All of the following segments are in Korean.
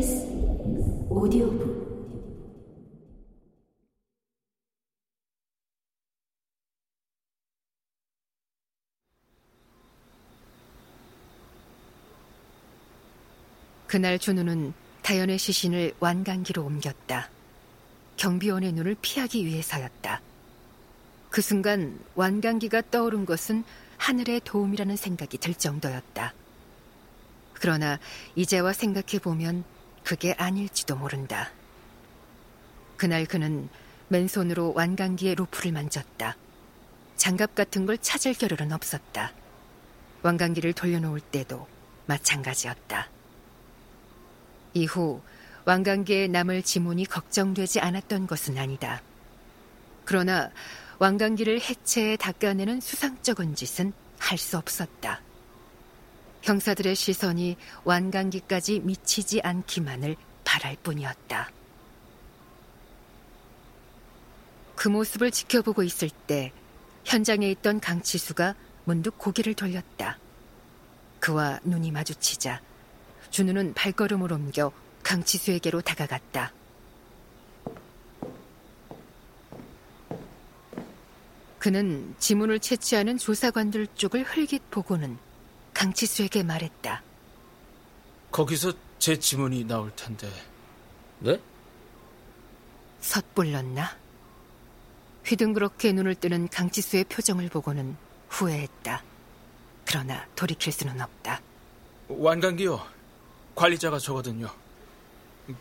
KBS 오디오북 그날 준우는 다연의 시신을 완강기로 옮겼다. 경비원의 눈을 피하기 위해서였다. 그 순간 완강기가 떠오른 것은 하늘의 도움이라는 생각이 들 정도였다. 그러나 이제와 생각해보면 그게 아닐지도 모른다. 그날 그는 맨손으로 완강기의 로프를 만졌다. 장갑 같은 걸 찾을 겨를은 없었다. 완강기를 돌려놓을 때도 마찬가지였다. 이후 왕관계에 남을 지문이 걱정되지 않았던 것은 아니다. 그러나 왕관기를 해체해 닦아내는 수상쩍은 짓은 할 수 없었다. 형사들의 시선이 완강기까지 미치지 않기만을 바랄 뿐이었다. 그 모습을 지켜보고 있을 때 현장에 있던 강치수가 문득 고개를 돌렸다. 그와 눈이 마주치자 준우는 발걸음을 옮겨 강치수에게로 다가갔다. 그는 지문을 채취하는 조사관들 쪽을 흘깃 보고는 강치수에게 말했다. 거기서 제 지문이 나올 텐데. 네? 섣불렀나? 휘둥그렇게 눈을 뜨는 강치수의 표정을 보고는 후회했다. 그러나 돌이킬 수는 없다. 완강기요. 관리자가 저거든요.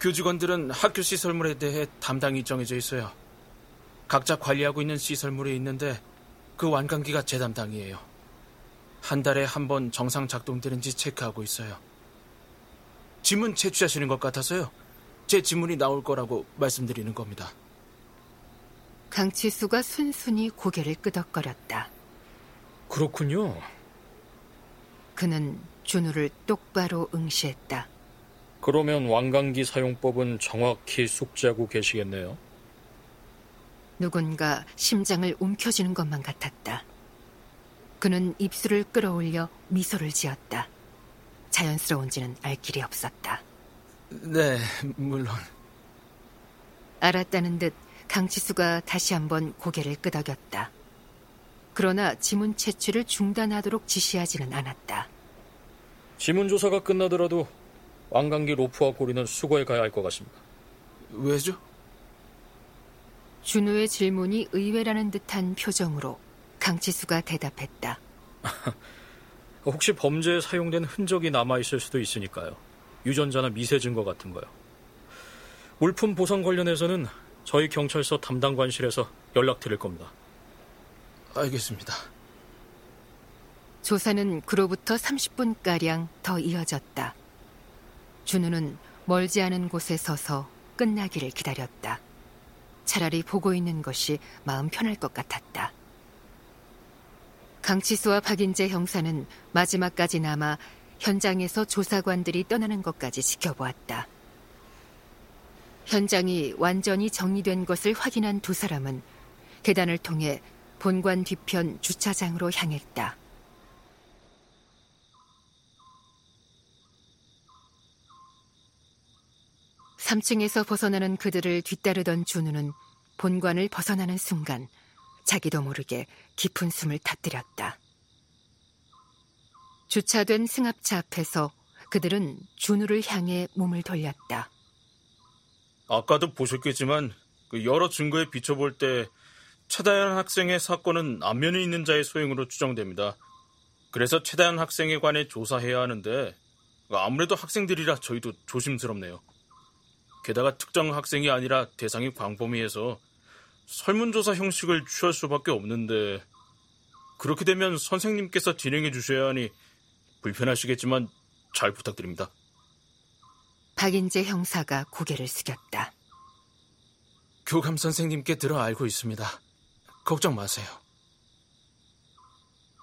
교직원들은 학교 시설물에 대해 담당이 정해져 있어요. 각자 관리하고 있는 시설물이 있는데 그 완강기가 제 담당이에요. 한 달에 한 번 정상 작동되는지 체크하고 있어요. 지문 채취하시는 것 같아서요. 제 지문이 나올 거라고 말씀드리는 겁니다. 강치수가 순순히 고개를 끄덕거렸다. 그렇군요. 그는 준우를 똑바로 응시했다. 그러면 왕강기 사용법은 정확히 숙지하고 계시겠네요. 누군가 심장을 움켜쥐는 것만 같았다. 그는 입술을 끌어올려 미소를 지었다. 자연스러운지는 알 길이 없었다. 네, 물론. 알았다는 듯 강치수가 다시 한번 고개를 끄덕였다. 그러나 지문 채취를 중단하도록 지시하지는 않았다. 지문 조사가 끝나더라도 왕강기 로프와 고리는 수거해 가야 할 것 같습니다. 왜죠? 준우의 질문이 의외라는 듯한 표정으로 강치수가 대답했다. 혹시 범죄에 사용된 흔적이 남아있을 수도 있으니까요. 유전자나 미세 증거 같은 거요. 물품 보상 관련해서는 저희 경찰서 담당관실에서 연락드릴 겁니다. 알겠습니다. 조사는 그로부터 30분가량 더 이어졌다. 준우는 멀지 않은 곳에 서서 끝나기를 기다렸다. 차라리 보고 있는 것이 마음 편할 것 같았다. 강치수와 박인재 형사는 마지막까지 남아 현장에서 조사관들이 떠나는 것까지 지켜보았다. 현장이 완전히 정리된 것을 확인한 두 사람은 계단을 통해 본관 뒤편 주차장으로 향했다. 3층에서 벗어나는 그들을 뒤따르던 준우는 본관을 벗어나는 순간 자기도 모르게 깊은 숨을 터뜨렸다. 주차된 승합차 앞에서 그들은 준우를 향해 몸을 돌렸다. 아까도 보셨겠지만 그 여러 증거에 비춰볼 때 최다현 학생의 사건은 안면에 있는 자의 소행으로 추정됩니다. 그래서 최다현 학생에 관해 조사해야 하는데 아무래도 학생들이라 저희도 조심스럽네요. 게다가 특정 학생이 아니라 대상이 광범위해서 설문조사 형식을 취할 수밖에 없는데 그렇게 되면 선생님께서 진행해 주셔야 하니 불편하시겠지만 잘 부탁드립니다. 박인재 형사가 고개를 숙였다. 교감 선생님께 들어 알고 있습니다. 걱정 마세요.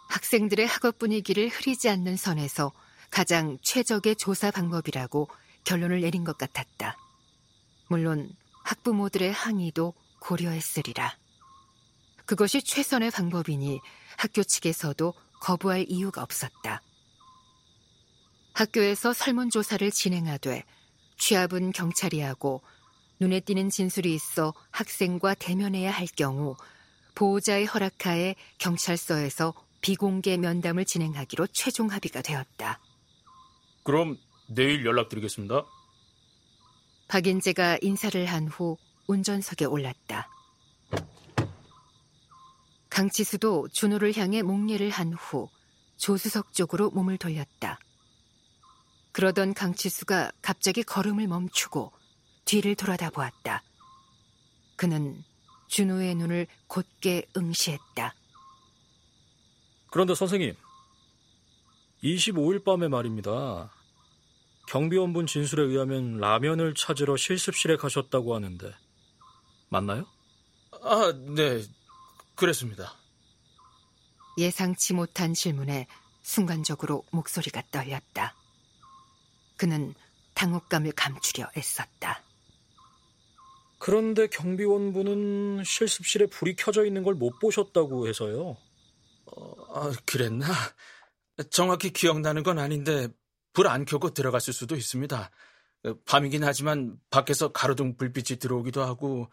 학생들의 학업 분위기를 흐리지 않는 선에서 가장 최적의 조사 방법이라고 결론을 내린 것 같았다. 물론 학부모들의 항의도 고려했으리라. 그것이 최선의 방법이니 학교 측에서도 거부할 이유가 없었다. 학교에서 설문조사를 진행하되 취합은 경찰이 하고 눈에 띄는 진술이 있어 학생과 대면해야 할 경우 보호자의 허락하에 경찰서에서 비공개 면담을 진행하기로 최종 합의가 되었다. 그럼 내일 연락드리겠습니다. 박인재가 인사를 한 후 운전석에 올랐다. 강치수도 준호를 향해 목례를 한 후 조수석 쪽으로 몸을 돌렸다. 그러던 강치수가 갑자기 걸음을 멈추고 뒤를 돌아다 보았다. 그는 준호의 눈을 곧게 응시했다. 그런데 선생님, 25일 밤에 말입니다. 경비원분 진술에 의하면 라면을 찾으러 실습실에 가셨다고 하는데 맞나요? 아, 네. 그랬습니다. 예상치 못한 질문에 순간적으로 목소리가 떨렸다. 그는 당혹감을 감추려 애썼다. 그런데 경비원분은 실습실에 불이 켜져 있는 걸 못 보셨다고 해서요. 어, 아, 그랬나? 정확히 기억나는 건 아닌데 불 안 켜고 들어갔을 수도 있습니다. 밤이긴 하지만 밖에서 가로등 불빛이 들어오기도 하고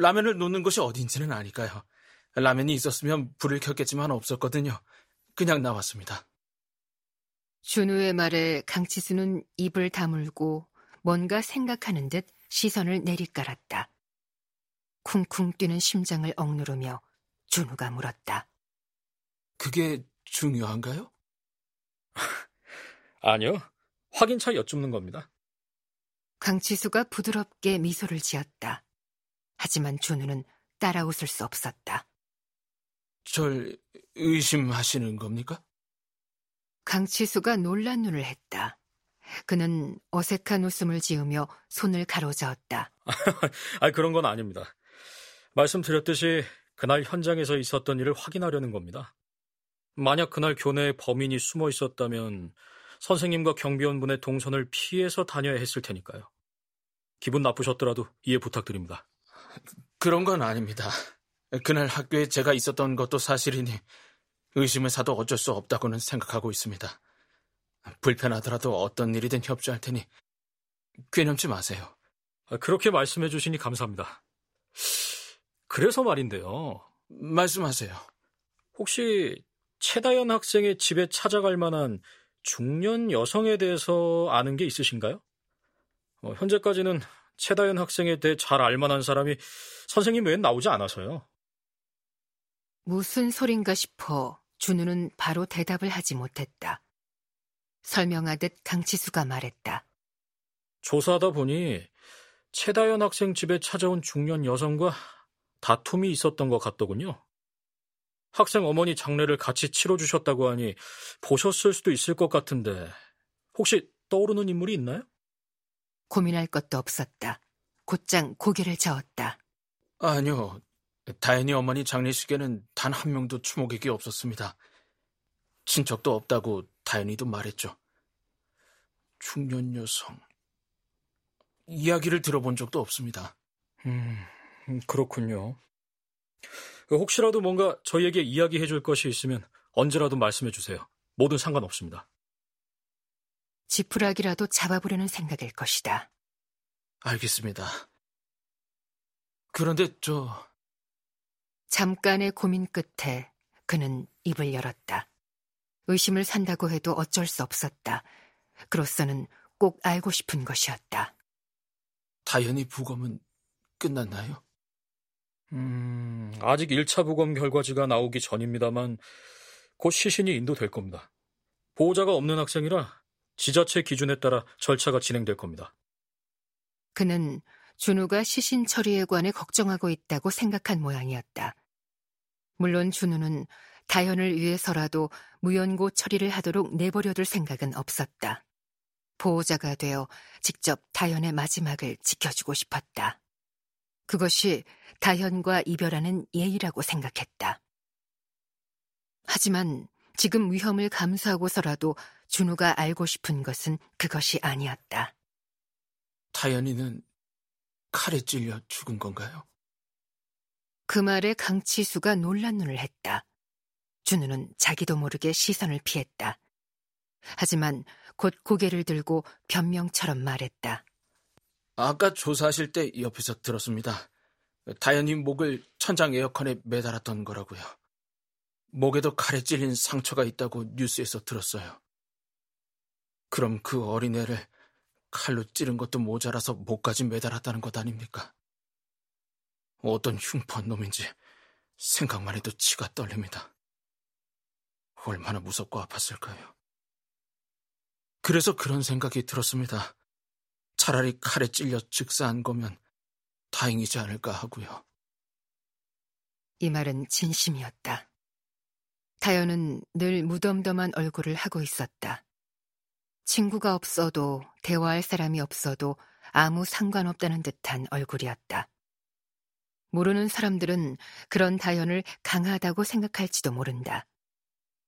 라면을 놓는 곳이 어딘지는 아니까요. 라면이 있었으면 불을 켰겠지만 없었거든요. 그냥 나왔습니다. 준우의 말에 강치수는 입을 다물고 뭔가 생각하는 듯 시선을 내리깔았다. 쿵쿵 뛰는 심장을 억누르며 준우가 물었다. 그게 중요한가요? 아니요. 확인차 여쭙는 겁니다. 강치수가 부드럽게 미소를 지었다. 하지만 준우는 따라 웃을 수 없었다. 절 의심하시는 겁니까? 강치수가 놀란 눈을 했다. 그는 어색한 웃음을 지으며 손을 가로저었다. 아, 그런 건 아닙니다. 말씀드렸듯이 그날 현장에서 있었던 일을 확인하려는 겁니다. 만약 그날 교내에 범인이 숨어 있었다면 선생님과 경비원분의 동선을 피해서 다녀야 했을 테니까요. 기분 나쁘셨더라도 이해 부탁드립니다. 그런 건 아닙니다. 그날 학교에 제가 있었던 것도 사실이니 의심을 사도 어쩔 수 없다고는 생각하고 있습니다. 불편하더라도 어떤 일이든 협조할 테니 괴념치 마세요. 아, 그렇게 말씀해 주시니 감사합니다. 그래서 말인데요. 말씀하세요. 혹시 최다연 학생의 집에 찾아갈 만한 중년 여성에 대해서 아는 게 있으신가요? 어, 현재까지는 최다연 학생에 대해 잘 알만한 사람이 선생님 외엔 나오지 않아서요. 무슨 소린가 싶어 준우는 바로 대답을 하지 못했다. 설명하듯 강치수가 말했다. 조사하다 보니 최다연 학생 집에 찾아온 중년 여성과 다툼이 있었던 것 같더군요. 학생 어머니 장례를 같이 치러주셨다고 하니 보셨을 수도 있을 것 같은데 혹시 떠오르는 인물이 있나요? 고민할 것도 없었다. 곧장 고개를 저었다. 아니요. 다현이 어머니 장례식에는 단 한 명도 추모객이 없었습니다. 친척도 없다고 다현이도 말했죠. 중년 여성. 이야기를 들어본 적도 없습니다. 음, 그렇군요. 혹시라도 뭔가 저희에게 이야기해 줄 것이 있으면 언제라도 말씀해 주세요. 뭐든 상관없습니다. 지푸라기라도 잡아보려는 생각일 것이다. 알겠습니다. 그런데 저... 잠깐의 고민 끝에 그는 입을 열었다. 의심을 산다고 해도 어쩔 수 없었다. 그로서는 꼭 알고 싶은 것이었다. 다현이 부검은 끝났나요? 음, 아직 1차 부검 결과지가 나오기 전입니다만 곧 시신이 인도될 겁니다. 보호자가 없는 학생이라 지자체 기준에 따라 절차가 진행될 겁니다. 그는 준우가 시신 처리에 관해 걱정하고 있다고 생각한 모양이었다. 물론 준우는 다현을 위해서라도 무연고 처리를 하도록 내버려둘 생각은 없었다. 보호자가 되어 직접 다현의 마지막을 지켜주고 싶었다. 그것이 다현과 이별하는 예의라고 생각했다. 하지만 지금 위험을 감수하고서라도 준우가 알고 싶은 것은 그것이 아니었다. 다현이는 칼에 찔려 죽은 건가요? 그 말에 강치수가 놀란 눈을 했다. 준우는 자기도 모르게 시선을 피했다. 하지만 곧 고개를 들고 변명처럼 말했다. 아까 조사하실 때 옆에서 들었습니다. 다현이 목을 천장 에어컨에 매달았던 거라고요. 목에도 칼에 찔린 상처가 있다고 뉴스에서 들었어요. 그럼 그 어린애를 칼로 찌른 것도 모자라서 목까지 매달았다는 것 아닙니까? 어떤 흉포한 놈인지 생각만 해도 치가 떨립니다. 얼마나 무섭고 아팠을까요? 그래서 그런 생각이 들었습니다. 차라리 칼에 찔려 즉사한 거면 다행이지 않을까 하고요. 이 말은 진심이었다. 다현은 늘 무덤덤한 얼굴을 하고 있었다. 친구가 없어도 대화할 사람이 없어도 아무 상관없다는 듯한 얼굴이었다. 모르는 사람들은 그런 다현을 강하다고 생각할지도 모른다.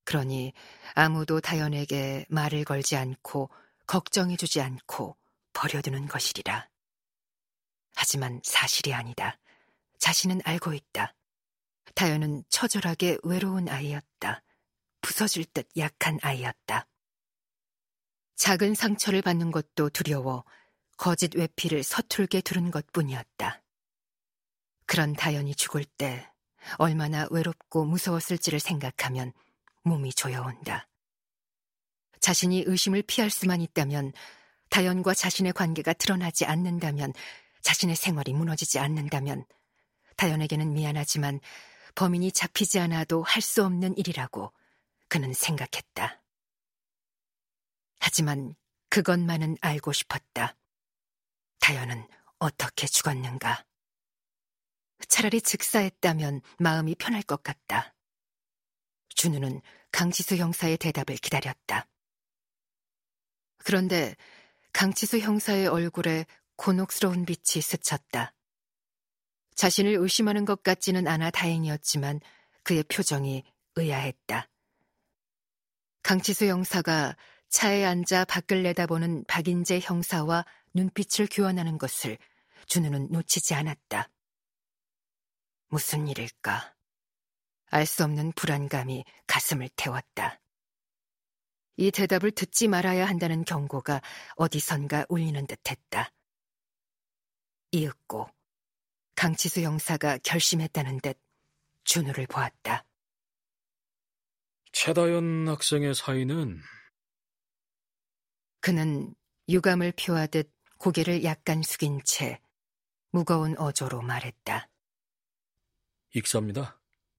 그러니 아무도 다현에게 말을 걸지 않고 걱정해주지 않고 버려두는 것이리라. 하지만 사실이 아니다. 자신은 알고 있다. 다현은 처절하게 외로운 아이였다. 부서질 듯 약한 아이였다. 작은 상처를 받는 것도 두려워 거짓 외피를 서툴게 두른 것 뿐이었다. 그런 다현이 죽을 때 얼마나 외롭고 무서웠을지를 생각하면 몸이 조여온다. 자신이 의심을 피할 수만 있다면 다현과 자신의 관계가 드러나지 않는다면 자신의 생활이 무너지지 않는다면 다현에게는 미안하지만 범인이 잡히지 않아도 할 수 없는 일이라고 그는 생각했다. 하지만 그것만은 알고 싶었다. 다현은 어떻게 죽었는가? 차라리 즉사했다면 마음이 편할 것 같다. 준우는 강지수 형사의 대답을 기다렸다. 그런데 강지수 형사의 얼굴에 곤혹스러운 빛이 스쳤다. 자신을 의심하는 것 같지는 않아 다행이었지만 그의 표정이 의아했다. 강치수 형사가 차에 앉아 밖을 내다보는 박인재 형사와 눈빛을 교환하는 것을 준우는 놓치지 않았다. 무슨 일일까? 알 수 없는 불안감이 가슴을 태웠다. 이 대답을 듣지 말아야 한다는 경고가 어디선가 울리는 듯 했다. 이윽고 강치수 형사가 결심했다는 듯 준우를 보았다. 최다연 학생의 사인은 그는 유감을 표하듯 고개를 약간 숙인 채 무거운 어조로 말했다. 익사입니다.